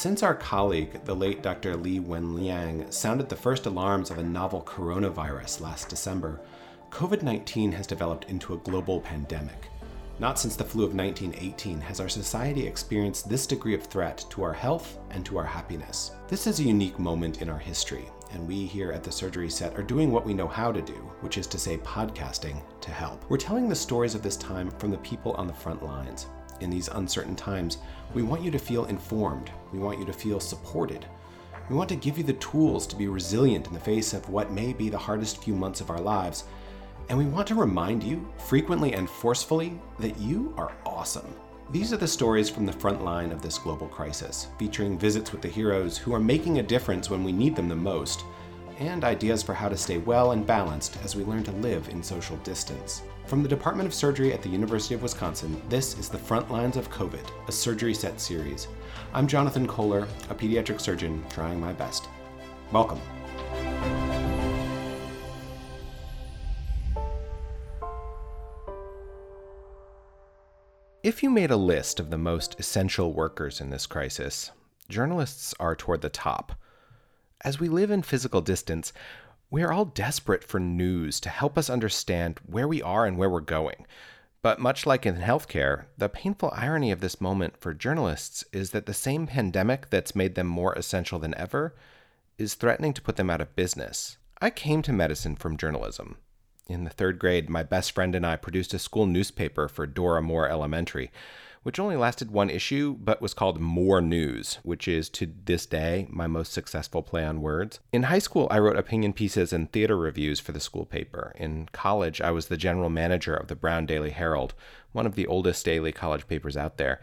Since our colleague, the late Dr. Li Wenliang, sounded the first alarms of a novel coronavirus last December, COVID 19 has developed into a global pandemic. Not since the flu of 1918 has our society experienced this degree of threat to our health and to our happiness. This is a unique moment in our history, and we here at the Surgery Sett are doing what we know how to do, which is to say podcasting to help. We're telling the stories of this time from the people on the front lines. In these uncertain times, we want you to feel informed, we want you to feel supported. We want to give you the tools to be resilient in the face of what may be the hardest few months of our lives and we want to remind you, frequently and forcefully, that you are awesome. These are the stories from the front line of this global crisis, featuring visits with the heroes who are making a difference when we need them the most, and ideas for how to stay well and balanced as we learn to live in social distance. From the Department of Surgery at the University of Wisconsin, this is the Front Lines of COVID, a surgery sett series. I'm Jonathan Kohler, a pediatric surgeon trying my best. Welcome. If you made a list of the most essential workers in this crisis, journalists are toward the top. As we live in physical distance, we are all desperate for news to help us understand where we are and where we're going. But much like in healthcare, the painful irony of this moment for journalists is that the same pandemic that's made them more essential than ever is threatening to put them out of business. I came to medicine from journalism. In the third grade, my best friend and I produced a school newspaper for Dora Moore Elementary, which only lasted one issue but was called More News, which is to this day my most successful play on words. In high school, I wrote opinion pieces and theater reviews for the school paper. In college, I was the general manager of the Brown Daily Herald, one of the oldest daily college papers out there.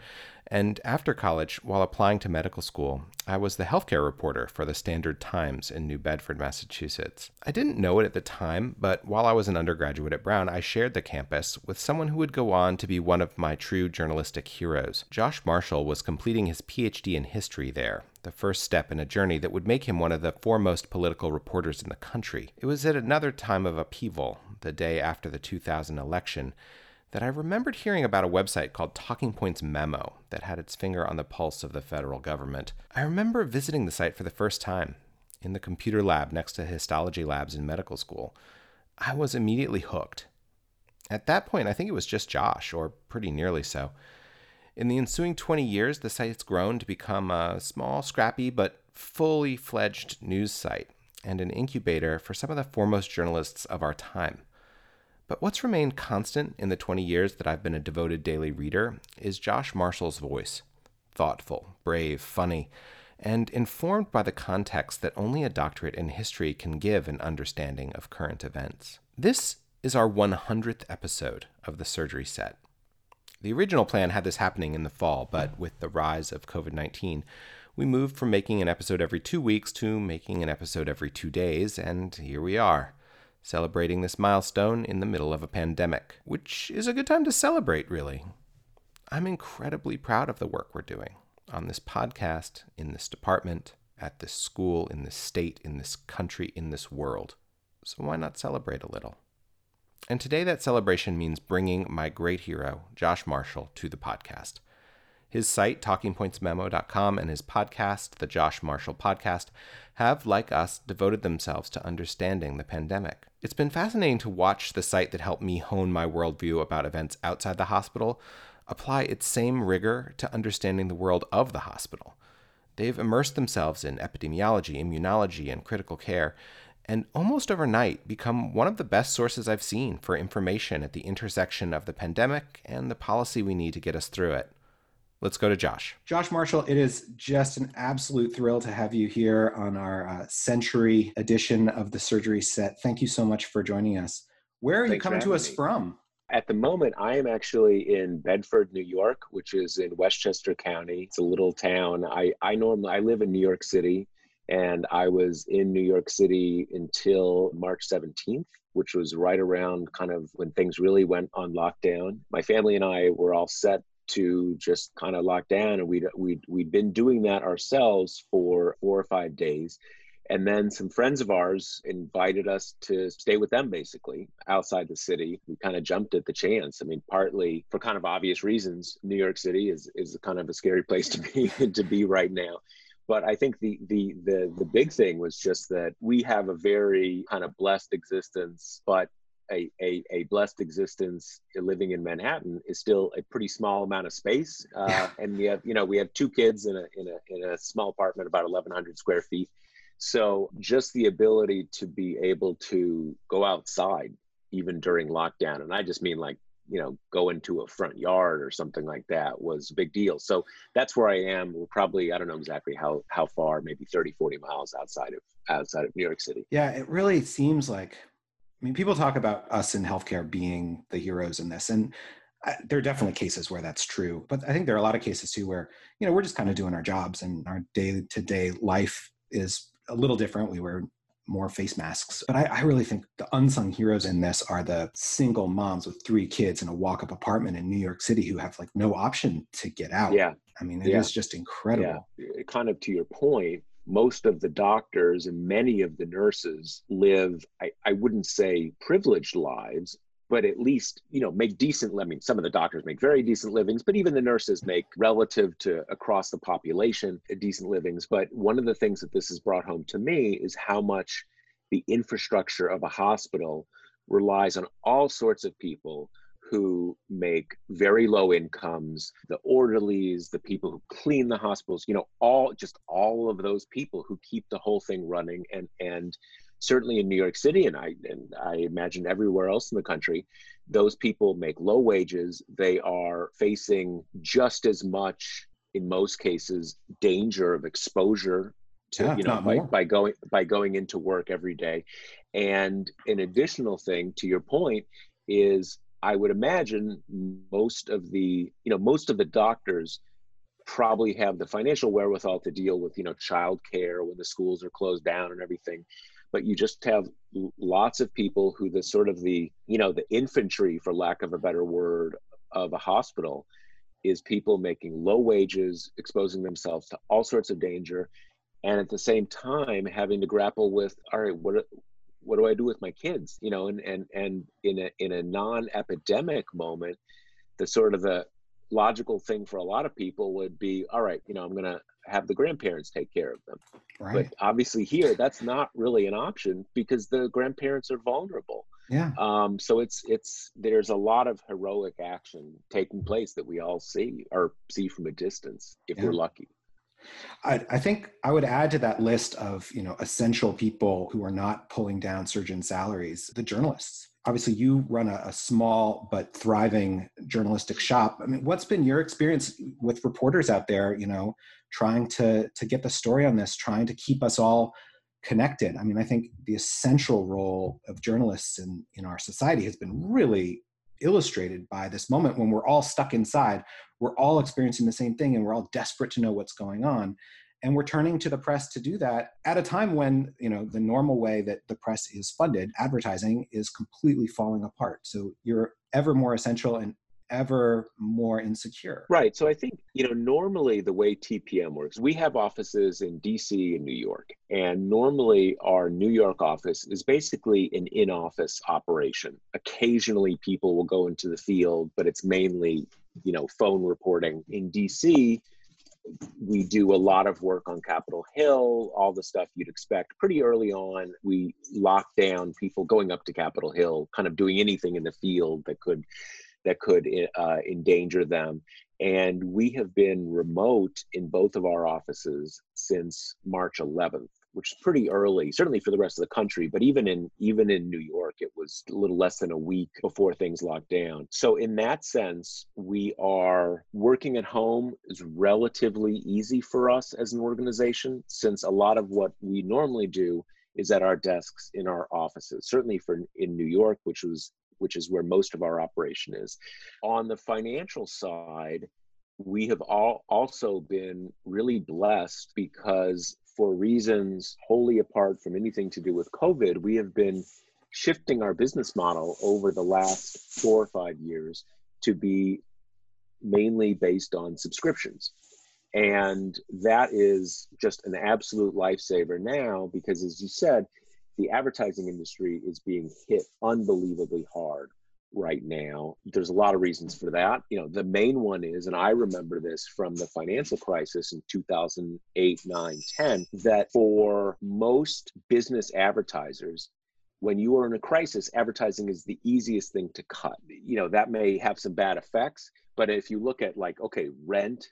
And after college, while applying to medical school, I was the healthcare reporter for the Standard Times in New Bedford, Massachusetts. I didn't know it at the time, but while I was an undergraduate at Brown, I shared the campus with someone who would go on to be one of my true journalistic heroes. Josh Marshall was completing his PhD in history there, the first step in a journey that would make him one of the foremost political reporters in the country. It was at another time of upheaval, the day after the 2000 election that I remembered hearing about a website called Talking Points Memo that had its finger on the pulse of the federal government. I remember visiting the site for the first time in the computer lab next to histology labs in medical school. I was immediately hooked. At that point, I think it was just Josh, or pretty nearly so. In the ensuing 20 years, the site's grown to become a small, scrappy, but fully fledged news site and an incubator for some of the foremost journalists of our time. But what's remained constant in the 20 years that I've been a devoted daily reader is Josh Marshall's voice thoughtful, brave, funny, and informed by the context that only a doctorate in history can give an understanding of current events. This is our 100th episode of the surgery sett. The original plan had this happening in the fall, but with the rise of COVID 19, we moved from making an episode every two weeks to making an episode every two days, and here we are celebrating this milestone in the middle of a pandemic, which is a good time to celebrate, really. I'm incredibly proud of the work we're doing on this podcast, in this department, at this school, in this state, in this country, in this world. So why not celebrate a little? And today, that celebration means bringing my great hero, Josh Marshall, to the podcast. His site, talkingpointsmemo.com, and his podcast, the Josh Marshall Podcast, have, like us, devoted themselves to understanding the pandemic. It's been fascinating to watch the site that helped me hone my worldview about events outside the hospital apply its same rigor to understanding the world of the hospital. They've immersed themselves in epidemiology, immunology, and critical care, and almost overnight become one of the best sources I've seen for information at the intersection of the pandemic and the policy we need to get us through it. Let's go to Josh. Josh Marshall, it is just an absolute thrill to have you here on our uh, century edition of the surgery sett. Thank you so much for joining us. Where are Thanks you coming to us me. from? At the moment, I am actually in Bedford, New York, which is in Westchester County. It's a little town. I, I normally I live in New York City, and I was in New York City until March 17th, which was right around kind of when things really went on lockdown. My family and I were all set to just kind of lock down. And we'd, we'd, we'd been doing that ourselves for four or five days. And then some friends of ours invited us to stay with them basically outside the city. We kind of jumped at the chance. I mean partly for kind of obvious reasons new york city is, is kind of a scary place to be to be right now. But I think the the the the big thing was just that we have a very kind of blessed existence, but a, a, a, blessed existence living in Manhattan is still a pretty small amount of space. Uh, yeah. And we have, you know, we have two kids in a, in a, in a small apartment, about 1100 square feet. So just the ability to be able to go outside even during lockdown. And I just mean like you know go into a front yard or something like that was a big deal so that's where i am we're probably i don't know exactly how how far maybe 30 40 miles outside of outside of new york city yeah it really seems like i mean people talk about us in healthcare being the heroes in this and I, there are definitely cases where that's true but i think there are a lot of cases too where you know we're just kind of doing our jobs and our day-to-day life is a little different we were more face masks. But I, I, really think the unsung heroes in this are the single moms with three kids in a walk up apartment in New York City who have like no option to get out. Yeah. I mean, it yeah. is just incredible. Yeah. Kind of to your point, most of the doctors and many of the nurses live, I, I wouldn't say privileged lives, but at least you know make decent i mean some of the doctors make very decent livings but even the nurses make relative to across the population uh, decent livings. But one of the things that this has brought home to me is how much the infrastructure of a hospital relies on all sorts of people who make very low incomes, the orderlies, the people who clean the hospitals, you know, all just all of those people who keep the whole thing running and and certainly in New York City, and I and I imagine everywhere else in the country, those people make low wages. They are facing just as much, in most cases, danger of exposure to yeah, you know by, by going by going into work every day. And an additional thing to your point is I would imagine most of the you know most of the doctors probably have the financial wherewithal to deal with you know childcare when the schools are closed down and everything. But you just have lots of people who the sort of the you know the infantry for lack of a better word of a hospital is people making low wages exposing themselves to all sorts of danger and at the same time having to grapple with all right what what do i do with my kids? You know and and and in a in a non-epidemic moment the sort of the logical thing for a lot of people would be all right you know i'm going to have the grandparents take care of them. Right. but obviously here that's not really an option because the grandparents are vulnerable. Yeah. Um so it's it's there's a lot of heroic action taking place that we all see or see from a distance if yeah. we're lucky I, I, think I would add to that list of you know essential people who are not pulling down surgeon salaries, the journalists. Obviously you run a, a, small but thriving journalistic shop. I mean what's been your experience with reporters out there you know trying to to get the story on this trying to keep us all connected? I mean i think the essential role of journalists in in our society has been really illustrated by this moment when we're all stuck inside we're all experiencing the same thing and we're all desperate to know what's going on. And we're turning to the press to do that at a time when you know the normal way that the press is funded advertising is completely falling apart. So you're ever more essential and ever more insecure. Right so i think you know normally the way tpm works we have offices in dc and new york and normally our new york office is basically an in-office operation. Occasionally people will go into the field but it's mainly you know phone reporting. In dc we do a lot of work on Capitol Hill, all the stuff you'd expect. Pretty early on, we locked down people going up to Capitol Hill, kind of doing anything in the field that could that could uh, endanger them. And we have been remote in both of our offices since March 11th which is pretty early, certainly for the rest of the country. But even in even in New York, it was a little less than a week before things locked down. So in that sense, we are working at home is relatively easy for us as an organization, since a lot of what we normally do is at our desks in our offices. Certainly for in New York, which was which is where most of our operation is. On the financial side, we have all also been really blessed because for reasons wholly apart from anything to do with COVID, we have been shifting our business model over the last four or five years to be mainly based on subscriptions. And that is just an absolute lifesaver now because, as you said, the advertising industry is being hit unbelievably hard right now. There's a lot of reasons for that. You know, the main one is, and I remember this from the financial crisis in 2008, 9, 10, that for most business advertisers, when you are in a crisis, advertising is the easiest thing to cut. You know, that may have some bad effects, but if you look at like, okay, rent,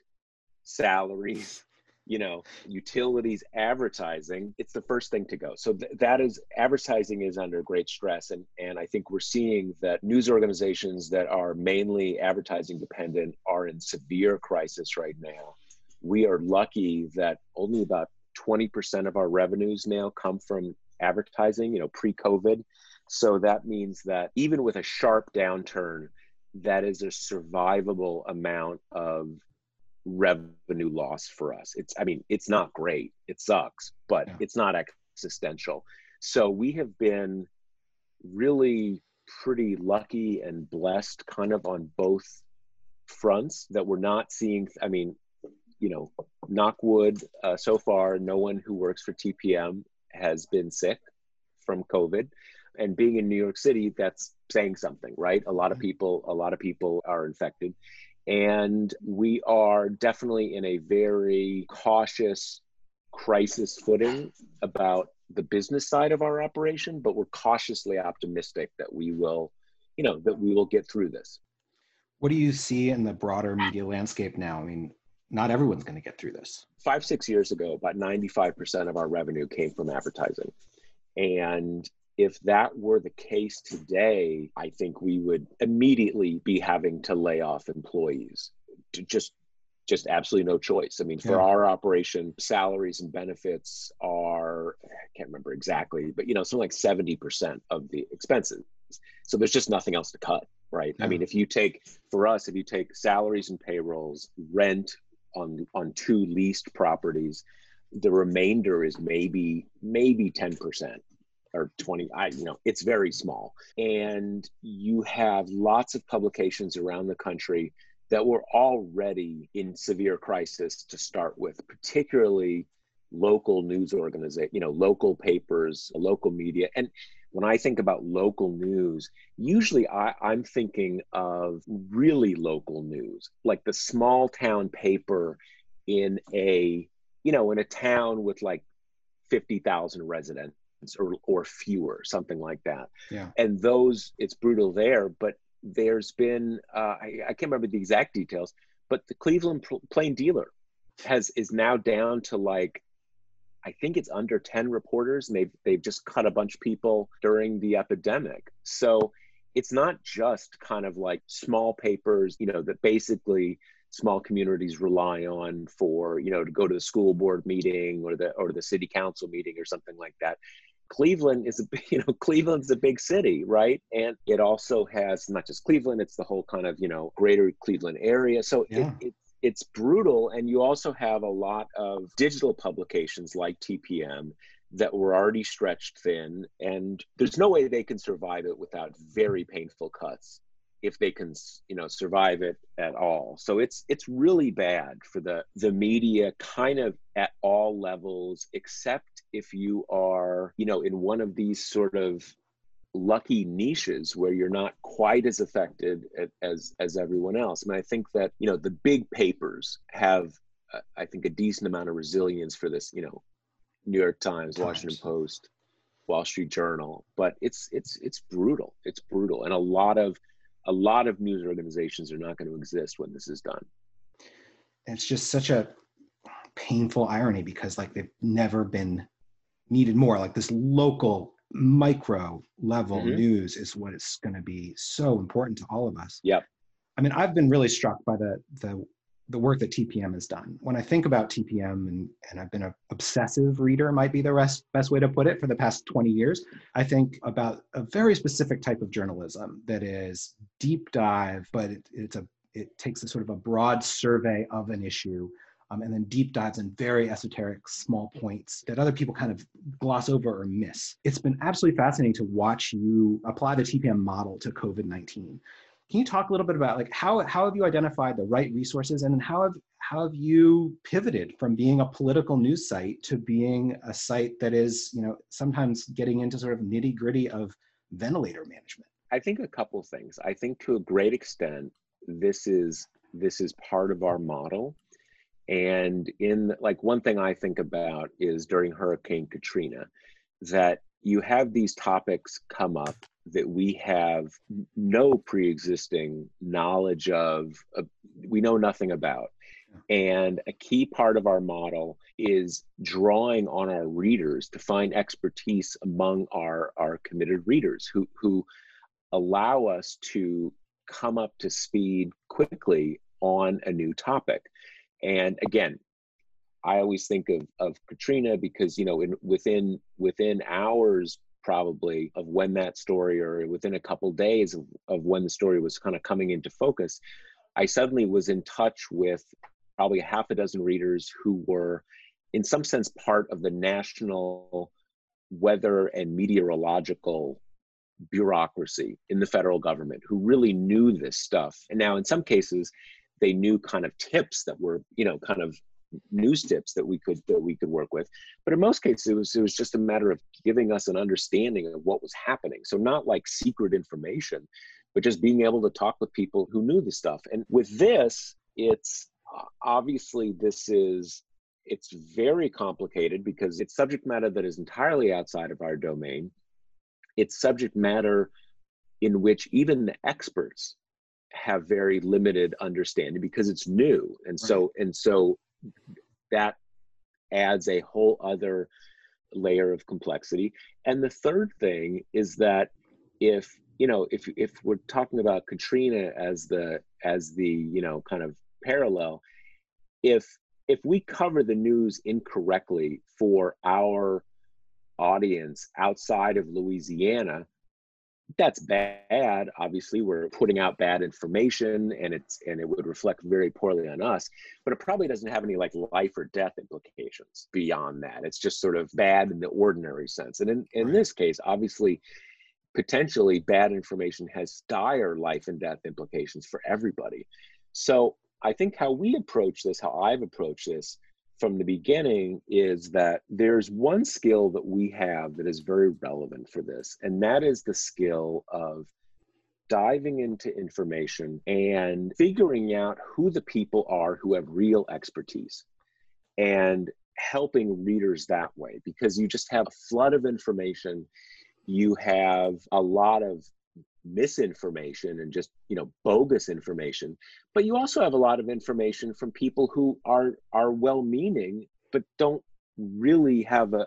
salaries, you know utilities advertising it's the first thing to go. So th- that is advertising is under great stress and and i think we're seeing that news organizations that are mainly advertising dependent are in severe crisis right now. We are lucky that only about 20% of our revenues now come from advertising you know pre-covid. So that means that even with a sharp downturn that is a survivable amount of revenue loss for us. It's, I mean, it's not great. It sucks, but yeah. it's not existential. So we have been really pretty lucky and blessed kind of on both fronts that we're not seeing. I mean, you know, knock wood, uh, so far, no one who works for TPM has been sick from COVID. And being in New York City, that's saying something, right? A lot of people, a lot of people are infected. And we are definitely in a very cautious crisis footing about the business side of our operation, but we're cautiously optimistic that we will, you know, that we will get through this. What do you see in the broader media landscape now? I mean, not everyone's going to get through this. Five, six years ago, about 95% of our revenue came from advertising. And if that were the case today, I think we would immediately be having to lay off employees. To Just just absolutely no choice. I mean, for yeah. our operation, salaries and benefits are I can't remember exactly, but you know, something like 70% of the expenses. So there's just nothing else to cut, right? Yeah. I mean, if you take for us, if you take salaries and payrolls, rent on on two leased properties, the remainder is maybe maybe 10% or 20 i you know it's very small. And you have lots of publications around the country that were already in severe crisis to start with particularly local news organization you know local papers local media. And when i think about local news usually I, i'm thinking of really local news like the small town paper in a you know in a town with like 50,000 residents or or fewer, something like that. Yeah. And those, it's brutal there, but there's been uh, I, I can't remember the exact details, but the Cleveland Plain Dealer has is now down to like I think it's under 10 reporters and they've they've just cut a bunch of people during the epidemic. So it's not just kind of like small papers, you know, that basically small communities rely on for, you know, to go to the school board meeting or the or the city council meeting or something like that. Cleveland is a you know Cleveland's a big city, right? And it also has not just Cleveland; it's the whole kind of you know greater Cleveland area. So yeah. it, it, it's brutal, and you also have a lot of digital publications like TPM that were already stretched thin, and there's no way they can survive it without very painful cuts if they can you know survive it at all so it's it's really bad for the the media kind of at all levels except if you are you know in one of these sort of lucky niches where you're not quite as affected as as everyone else And I think that you know the big papers have uh, I think a decent amount of resilience for this you know New York Times, Times. Washington Post Wall Street Journal but it's it's it's brutal it's brutal and a lot of a lot of news organizations are not going to exist when this is done. It's just such a painful irony because like they've never been needed more. Like this local micro level mm-hmm. news is what is going to be so important to all of us. Yep. I mean, I've been really struck by the the the work that TPM has done. When I think about TPM, and, and I've been an obsessive reader, might be the rest, best way to put it, for the past 20 years, I think about a very specific type of journalism that is deep dive, but it, it's a it takes a sort of a broad survey of an issue um, and then deep dives in very esoteric small points that other people kind of gloss over or miss. It's been absolutely fascinating to watch you apply the TPM model to COVID 19 can you talk a little bit about like how how have you identified the right resources and then how have how have you pivoted from being a political news site to being a site that is you know sometimes getting into sort of nitty gritty of ventilator management I think a couple things. I think to a great extent, this is this is part of our model. And in like one thing I think about is during Hurricane Katrina, that you have these topics come up that we have no pre-existing knowledge of, uh, we know nothing about and a key part of our model is drawing on our readers to find expertise among our, our committed readers who, who allow us to come up to speed quickly on a new topic. And again, I always think of, of Katrina because, you know, in, within, within hours probably of when that story or within a couple days of, of when the story was kind of coming into focus, I suddenly was in touch with probably half a dozen readers who were, in some sense, part of the national weather and meteorological bureaucracy in the federal government who really knew this stuff. And now, in some cases, they knew kind of tips that were, you know, kind of news tips that we could that we could work with. But in most cases it was it was just a matter of giving us an understanding of what was happening. So not like secret information but just being able to talk with people who knew the stuff. And with this it's uh, obviously this is it's very complicated because it's subject matter that is entirely outside of our domain. It's subject matter in which even the experts have very limited understanding because it's new and so right. and so that adds a whole other layer of complexity and the third thing is that if you know if if we're talking about katrina as the as the you know kind of parallel if if we cover the news incorrectly for our audience outside of Louisiana, that's bad. Obviously, we're putting out bad information and it's and it would reflect very poorly on us, but it probably doesn't have any like life or death implications beyond that. It's just sort of bad in the ordinary sense. And in, in this case, obviously, potentially bad information has dire life and death implications for everybody. So I think how we approach this, how I've approached this from the beginning, is that there's one skill that we have that is very relevant for this, and that is the skill of diving into information and figuring out who the people are who have real expertise and helping readers that way because you just have a flood of information. You have a lot of misinformation and just you know bogus information. But you also have a lot of information from people who are are well meaning but don't really have a,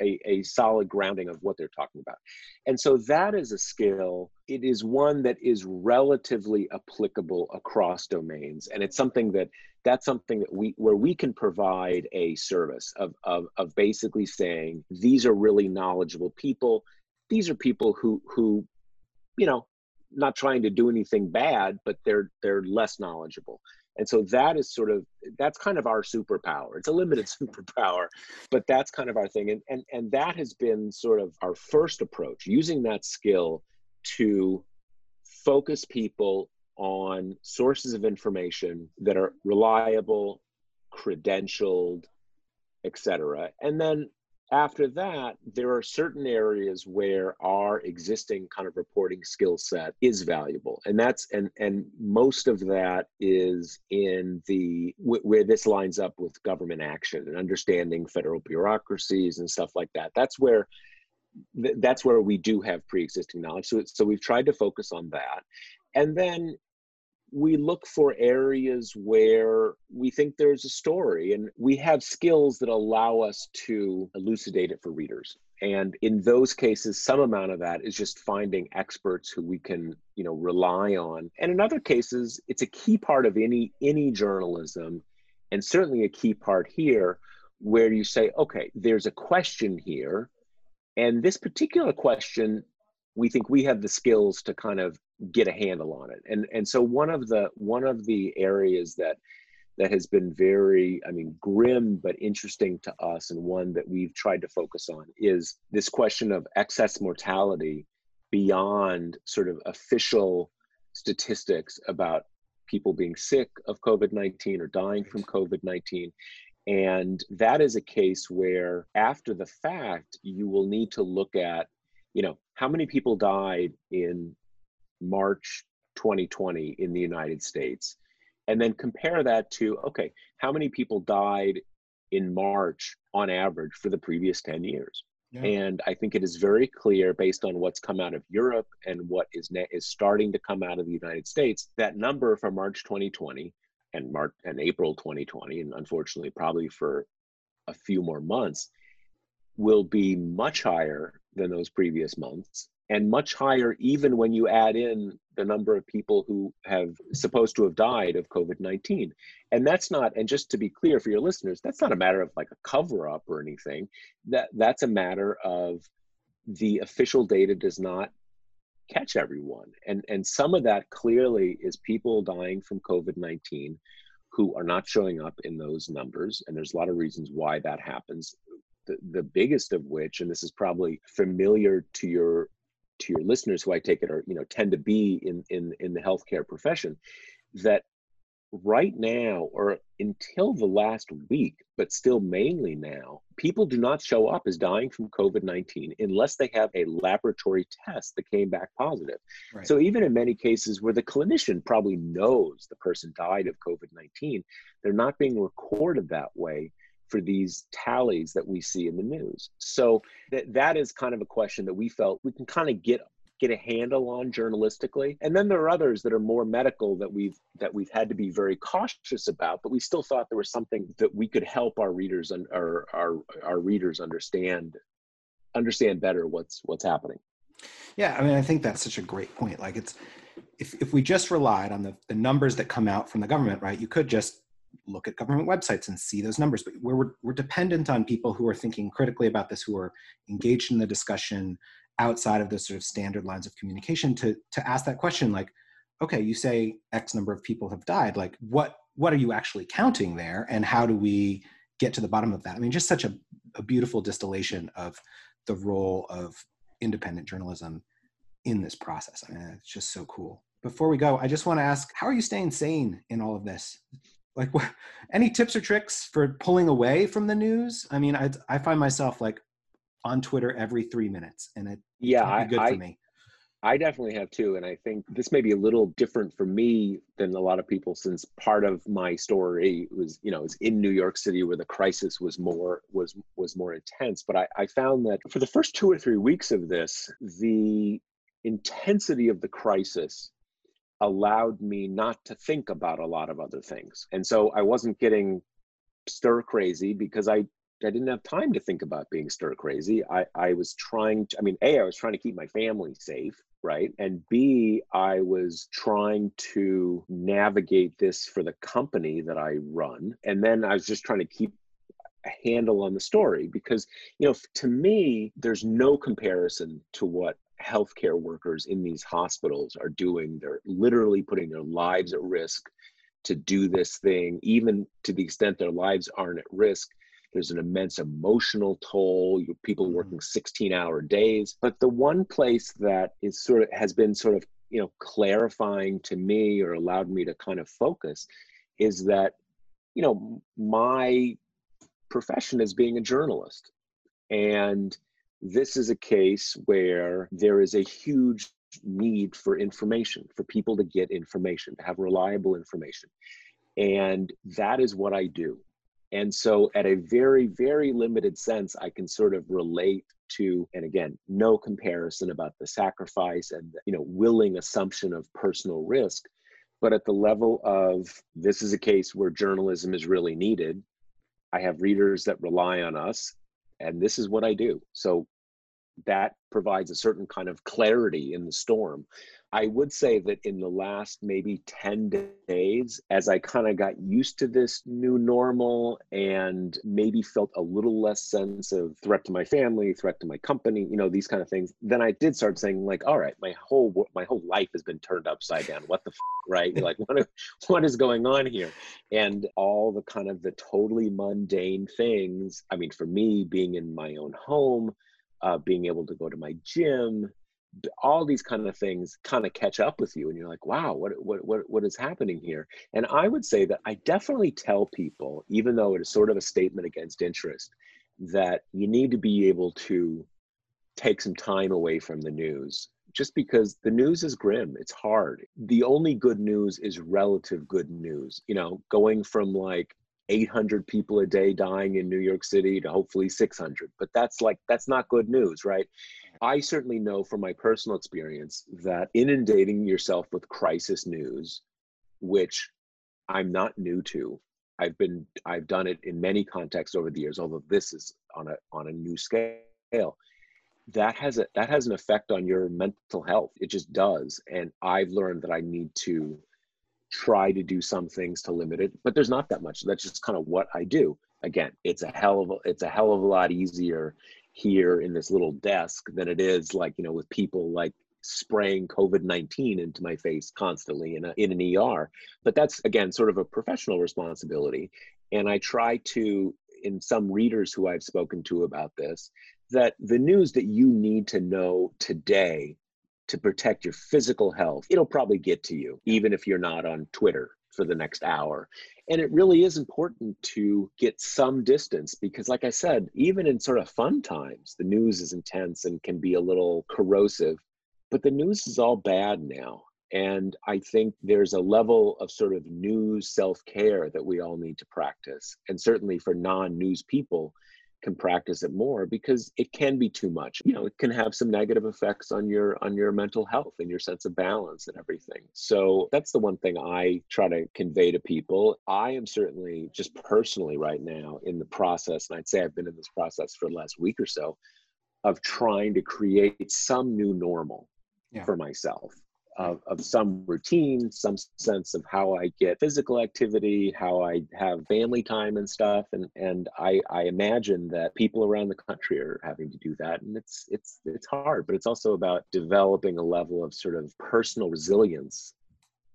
a, a, solid grounding of what they're talking about. And so that is a skill. It is one that is relatively applicable across domains and it's something that that's something that we where we can provide a service of, of, of basically saying these are really knowledgeable people. These are people who who you know not trying to do anything bad but they're they're less knowledgeable. And so that is sort of that's kind of our superpower. It's a limited superpower but that's kind of our thing. And and and that has been sort of our first approach using that skill to focus people on sources of information that are reliable credentialed etc and then after that, there are certain areas where our existing kind of reporting skill set is valuable, and that's and and most of that is in the where this lines up with government action and understanding federal bureaucracies and stuff like that. That's where that's where we do have pre-existing knowledge. So so we've tried to focus on that, and then we look for areas where we think there's a story and we have skills that allow us to elucidate it for readers. And in those cases some amount of that is just finding experts who we can you know rely on. And in other cases it's a key part of any any journalism and certainly a key part here where you say okay there's a question here and this particular question we think we have the skills to kind of get a handle on it. And and so one of the one of the areas that that has been very, I mean, grim but interesting to us, and one that we've tried to focus on is this question of excess mortality beyond sort of official statistics about people being sick of COVID 19 or dying from COVID 19. And that is a case where, after the fact, you will need to look at you know, how many people died in March 2020 in the United States? And then compare that to, okay, how many people died in March on average for the previous 10 years? Yeah. And I think it is very clear based on what's come out of Europe and what is ne- is starting to come out of the United States that number for March 2020 and March and April 2020 and unfortunately probably for a few more months will be much higher than those previous months and much higher even when you add in the number of people who have supposed to have died of covid-19 and that's not and just to be clear for your listeners that's not a matter of like a cover up or anything. That that's a matter of the official data does not catch everyone. And and some of that clearly is people dying from covid-19 who are not showing up in those numbers and there's a lot of reasons why that happens. The, the biggest of which and this is probably familiar to your to your listeners who I take it are you know tend to be in in in the healthcare profession that right now or until the last week but still mainly now people do not show up as dying from covid-19 unless they have a laboratory test that came back positive right. so even in many cases where the clinician probably knows the person died of covid-19 they're not being recorded that way for these tallies that we see in the news. So that that is kind of a question that we felt we can kind of get get a handle on journalistically. And then there are others that are more medical that we've that we've had to be very cautious about, but we still thought there was something that we could help our readers and our our, our readers understand understand better what's what's happening. Yeah, I mean I think that's such a great point. Like it's if, if we just relied on the, the numbers that come out from the government, right, you could just look at government websites and see those numbers. But we're, we're dependent on people who are thinking critically about this, who are engaged in the discussion outside of the sort of standard lines of communication to, to ask that question like, okay, you say X number of people have died. Like, what, what are you actually counting there? And how do we get to the bottom of that? I mean, just such a, a beautiful distillation of the role of independent journalism in this process. I mean, it's just so cool. Before we go, I just want to ask, how are you staying sane in all of this? Like what, any tips or tricks for pulling away from the news i mean i, I find myself like on twitter every three minutes and it yeah I, good I, for me I definitely have too. And I think this may be a little different for me than a lot of people since part of my story was, you know, was in New York City where the crisis was more was was more intense. But I, I found that for the first two or three weeks of this, the intensity of the crisis allowed me not to think about a lot of other things. And so I wasn't getting stir crazy because I I didn't have time to think about being stir crazy. I, I was trying to, I mean, A, I was trying to keep my family safe, right? And B, I was trying to navigate this for the company that I run. And then I was just trying to keep a handle on the story because, you know, to me, there's no comparison to what healthcare workers in these hospitals are doing. They're literally putting their lives at risk to do this thing, even to the extent their lives aren't at risk. There's an immense emotional toll. You people mm-hmm. working 16 hour days. But the one place that is sort of has been sort of, you know, clarifying to me or allowed me to kind of focus is that, you know, my profession is being a journalist. And this is a case where there is a huge need for information, for people to get information, to have reliable information. And that is what I do. And so, at a very, very limited sense, I can sort of relate to, and again, no comparison about the sacrifice and, you know, willing assumption of personal risk. But at the level of this is a case where journalism is really needed. I have readers that rely on us and this is what I do. So that provides a certain kind of clarity in the storm. I would say that in the last maybe 10 days, as I kind of got used to this new normal and maybe felt a little less sense of threat to my family, threat to my company, you know, these kind of things, then I did start saying like, all right, my whole my whole life has been turned upside down. What the f-? right? You're like, what, what is going on here? And all the kind of the totally mundane things. I mean, for me, being in my own home, uh, being able to go to my gym, all these kind of things kind of catch up with you and you're like wow what, what what what is happening here? And i would say that i definitely tell people even though it is sort of a statement against interest that you need to be able to take some time away from the news just because the news is grim it's hard. The only good news is relative good news you know going from like 800 people a day dying in new york city to hopefully 600 but that's like that's not good news right. I certainly know from my personal experience that inundating yourself with crisis news which i'm not new to i've been i've done it in many contexts over the years although this is on a on a new scale that has a that has an effect on your mental health. It just does and i've learned that i need to try to do some things to limit it but there's not that much. That's just kind of what i do. Again it's a hell of a it's a hell of a lot easier here in this little desk than it is like you know with people like spraying covid-19 into my face constantly in, a, in an er but that's again sort of a professional responsibility. And i try to in some readers who i've spoken to about this that the news that you need to know today to protect your physical health, it'll probably get to you, even if you're not on Twitter for the next hour. And it really is important to get some distance because, like I said, even in sort of fun times, the news is intense and can be a little corrosive. But the news is all bad now. And I think there's a level of sort of news self care that we all need to practice. And certainly for non news people, can practice it more because it can be too much. You know it can have some negative effects on your on your mental health and your sense of balance and everything. So that's the one thing i try to convey to people. I am certainly just personally right now in the process and i'd say i've been in this process for the last week or so of trying to create some new normal yeah. for myself of, of some routine, some sense of how I get physical activity, how I have family time and stuff. And and I, I imagine that people around the country are having to do that. And it's it's it's hard, but it's also about developing a level of sort of personal resilience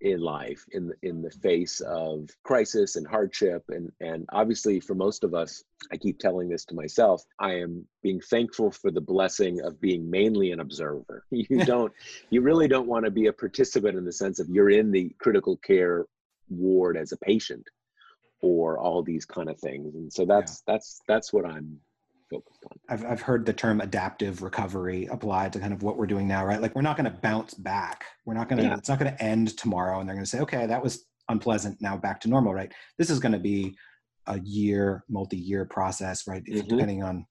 in life in the, in the face of crisis and hardship. And and obviously for most of us i keep telling this to myself i am being thankful for the blessing of being mainly an observer. You don't you really don't want to be a participant in the sense of you're in the critical care ward as a patient or all these kind of things. And so that's yeah. that's that's what i'm focused on. I've, I've heard the term adaptive recovery applied to kind of what we're doing now, right? Like we're not going to bounce back. We're not going to, yeah. it's not going to end tomorrow and they're going to say, okay, that was unpleasant. Now back to normal, right? This is going to be a year, multi-year process, right? Mm-hmm. Depending on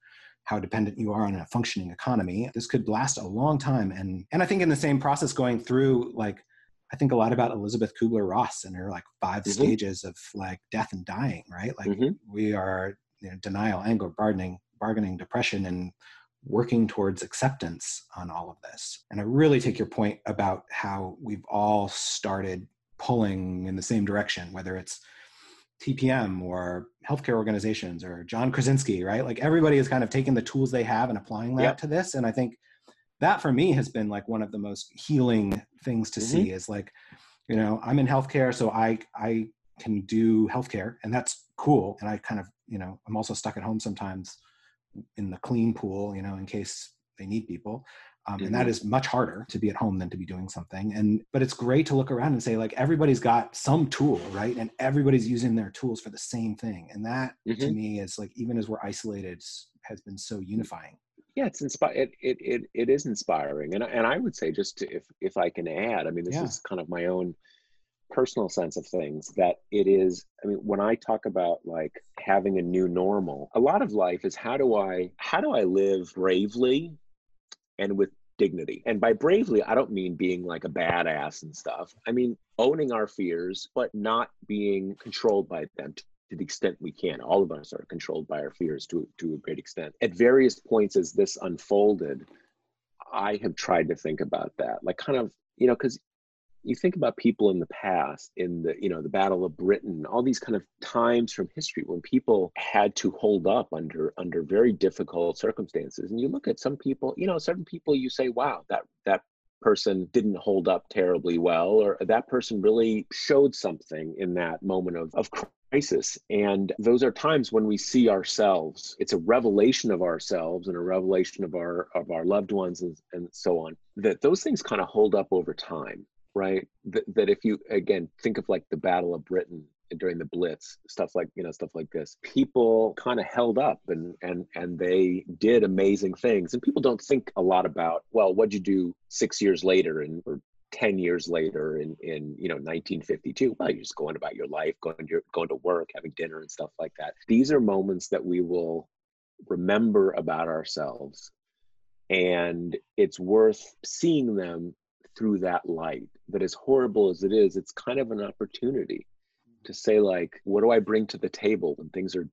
how dependent you are on a functioning economy, this could last a long time. And, and I think in the same process going through like, I think a lot about Elizabeth Kubler Ross and her like 5 mm-hmm. stages of like death and dying, right? Like mm-hmm. we are you know, denial, anger, bargaining, bargaining depression and working towards acceptance on all of this. And I really take your point about how we've all started pulling in the same direction, whether it's TPM or healthcare organizations or John Krasinski, right? Like everybody is kind of taking the tools they have and applying that yep. to this. And I think that for me has been like one of the most healing things to mm-hmm. see is like, you know, I'm in healthcare, so I I can do healthcare and that's cool. And I kind of, you know, I'm also stuck at home sometimes in the clean pool, you know, in case they need people. Um, mm-hmm. and that mm-hmm. much harder to be at home than to be doing something and but it's great to look around and say like everybody's got some tool right and everybody's using their tools for the same thing and that mm-hmm. to me is like even as we're isolated has been so unifying yeah it's inspired it, it it it is inspiring and and i would say just to, if if i can add i mean this yeah. is kind of my own personal sense of things that it is i mean when i talk about like having a new normal a lot of life is how do i how do i live bravely and with dignity? And by bravely i don't mean being like a badass and stuff. I mean owning our fears but not being controlled by them to the extent we can. All of us are controlled by our fears to, to a great extent. At various points as this unfolded i have tried to think about that like kind of you know because you think about people in the past in the you know the battle of britain all these kind of times from history when people had to hold up under under very difficult circumstances. And you look at some people you know certain people you say wow that that person didn't hold up terribly well or that person really showed something in that moment of, of crisis. And those are times when we see ourselves it's a revelation of ourselves and a revelation of our of our loved ones and, and so on that those things kind of hold up over time right? That, that if you again think of like the Battle of Britain during the blitz stuff like you know stuff like this people kind of held up and and and they did amazing things. And people don't think a lot about well what'd you do six years later and or 10 years later in in you know 1952 well you're just going about your life going to going to work having dinner and stuff like that. These are moments that we will remember about ourselves and it's worth seeing them through that light. That as horrible as it is it's kind of an opportunity to mm-hmm. say like what do i bring to the table when things are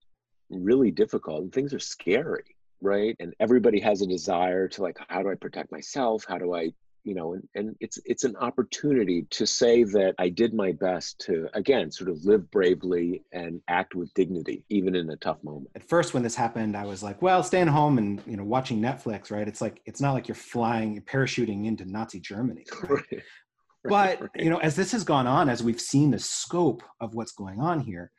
really difficult and things are scary right? And everybody has a desire to like how do i protect myself? How do i you know and, and it's it's an opportunity to say that i did my best to again sort of live bravely and act with dignity even in a tough moment at first when this happened i was like well staying home and you know watching netflix right it's like it's not like you're flying parachuting into nazi germany right? right. but you know as this has gone on as we've seen the scope of what's going on here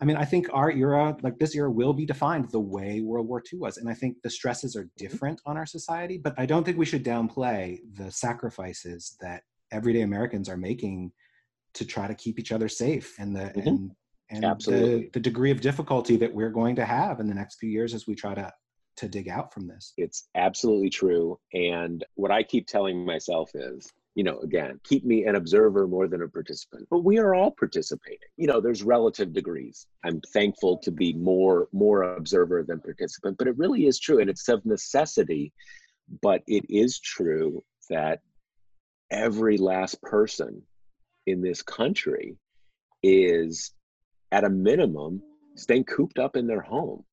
I mean, I think our era, like this era, will be defined the way World War II was. And I think the stresses are mm-hmm. different on our society, but I don't think we should downplay the sacrifices that everyday Americans are making to try to keep each other safe and the mm-hmm. and and Absolutely. The, the degree of difficulty that we're going to have in the next few years as we try to to dig out from this. It's absolutely true. And what I keep telling myself is you know, again, keep me an observer more than a participant. But we are all participating. You know, there's relative degrees. I'm thankful to be more more observer than participant, but it really is true, and it's of necessity. But it is true that every last person in this country is, at a minimum, staying cooped up in their home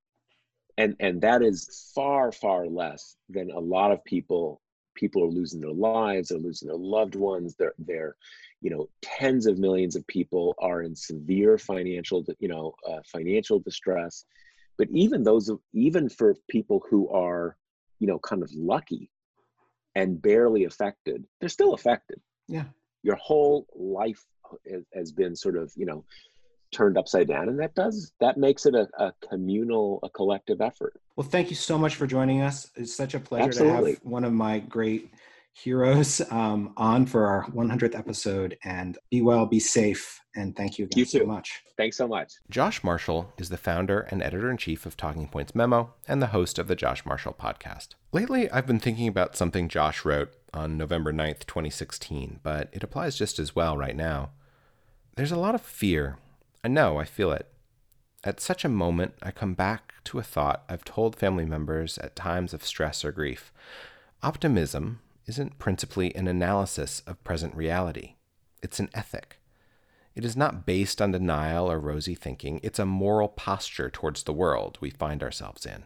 and and that is far far less than a lot of people people are losing their lives they're losing their loved ones they're they're you know tens of millions of people are in severe financial you know uh, financial distress. But even those even for people who are you know kind of lucky and barely affected they're still affected. Yeah. Your whole life has been sort of you know turned upside down and that does that makes it a, a, communal a collective effort. Well thank you so much for joining us. It's such a pleasure Absolutely. to have one of my great heroes um, on for our 100th episode and be well be safe and thank you again you so much. Thanks so much. Josh marshall is the founder and editor-in-chief of talking points memo and the host of the josh marshall podcast. Lately i've been thinking about something josh wrote on november 9th 2016 but it applies just as well right now. There's a lot of fear I know, I feel it. At such a moment, I come back to a thought I've told family members at times of stress or grief. Optimism isn't principally an analysis of present reality, it's an ethic. It is not based on denial or rosy thinking, it's a moral posture towards the world we find ourselves in.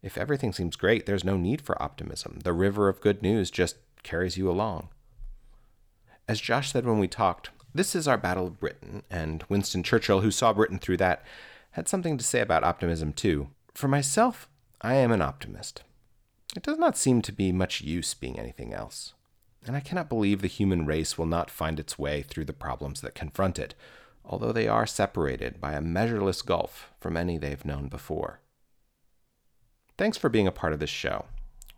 If everything seems great, there's no need for optimism. The river of good news just carries you along. As Josh said when we talked, this is our Battle of Britain, and Winston Churchill, who saw Britain through that, had something to say about optimism too. For myself, I am an optimist. It does not seem to be much use being anything else, and I cannot believe the human race will not find its way through the problems that confront it, although they are separated by a measureless gulf from any they've known before. Thanks for being a part of this show,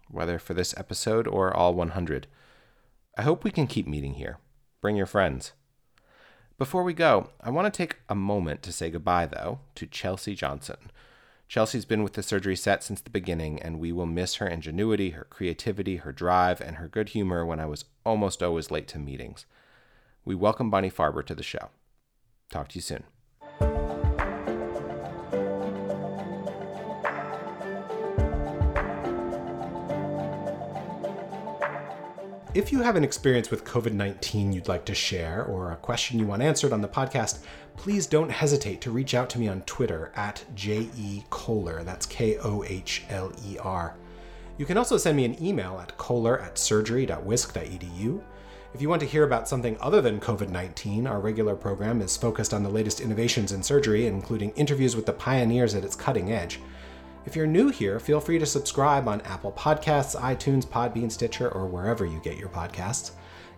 whether for this episode or all 100. I hope we can keep meeting here. Bring your friends. Before we go, I want to take a moment to say goodbye, though, to Chelsea Johnson. Chelsea's been with the surgery sett since the beginning, and we will miss her ingenuity, her creativity, her drive, and her good humor when I was almost always late to meetings. We welcome Bonnie Farber to the show. Talk to you soon. If you have an experience with COVID 19 you'd like to share or a question you want answered on the podcast, please don't hesitate to reach out to me on Twitter at J.E. Kohler. That's K O H L E R. You can also send me an email at kohler at surgery.wisc.edu. If you want to hear about something other than COVID 19, our regular program is focused on the latest innovations in surgery, including interviews with the pioneers at its cutting edge. If you're new here, feel free to subscribe on Apple Podcasts, iTunes, Podbean, Stitcher, or wherever you get your podcasts.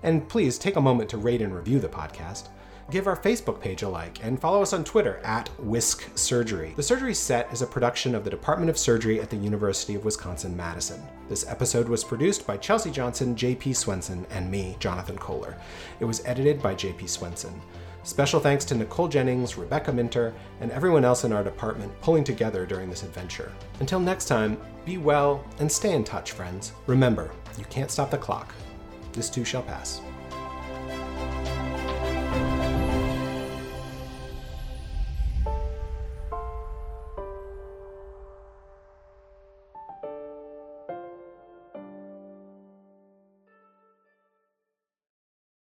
And please take a moment to rate and review the podcast. Give our Facebook page a like and follow us on Twitter at Wisc Surgery. The Surgery Sett is a production of the Department of Surgery at the University of Wisconsin Madison. This episode was produced by Chelsea Johnson, JP Swenson, and me, Jonathan Kohler. It was edited by JP Swenson. Special thanks to Nicole Jennings, Rebecca Minter, and everyone else in our department pulling together during this adventure. Until next time, be well and stay in touch, friends. Remember, you can't stop the clock. This too shall pass.